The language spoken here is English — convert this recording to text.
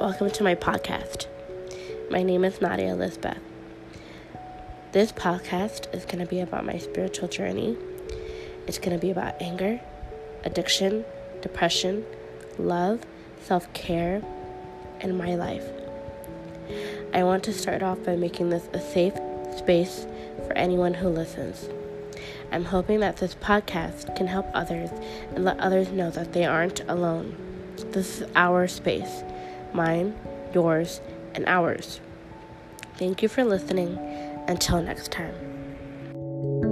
Welcome to my podcast. My name is Nadia Elizabeth. This podcast is going to be about my spiritual journey. It's going to be about anger, addiction, depression, love, self care, and my life. I want to start off by making this a safe space for anyone who listens. I'm hoping that this podcast can help others and let others know that they aren't alone. This is our space mine, yours, and ours. Thank you for listening. Until next time.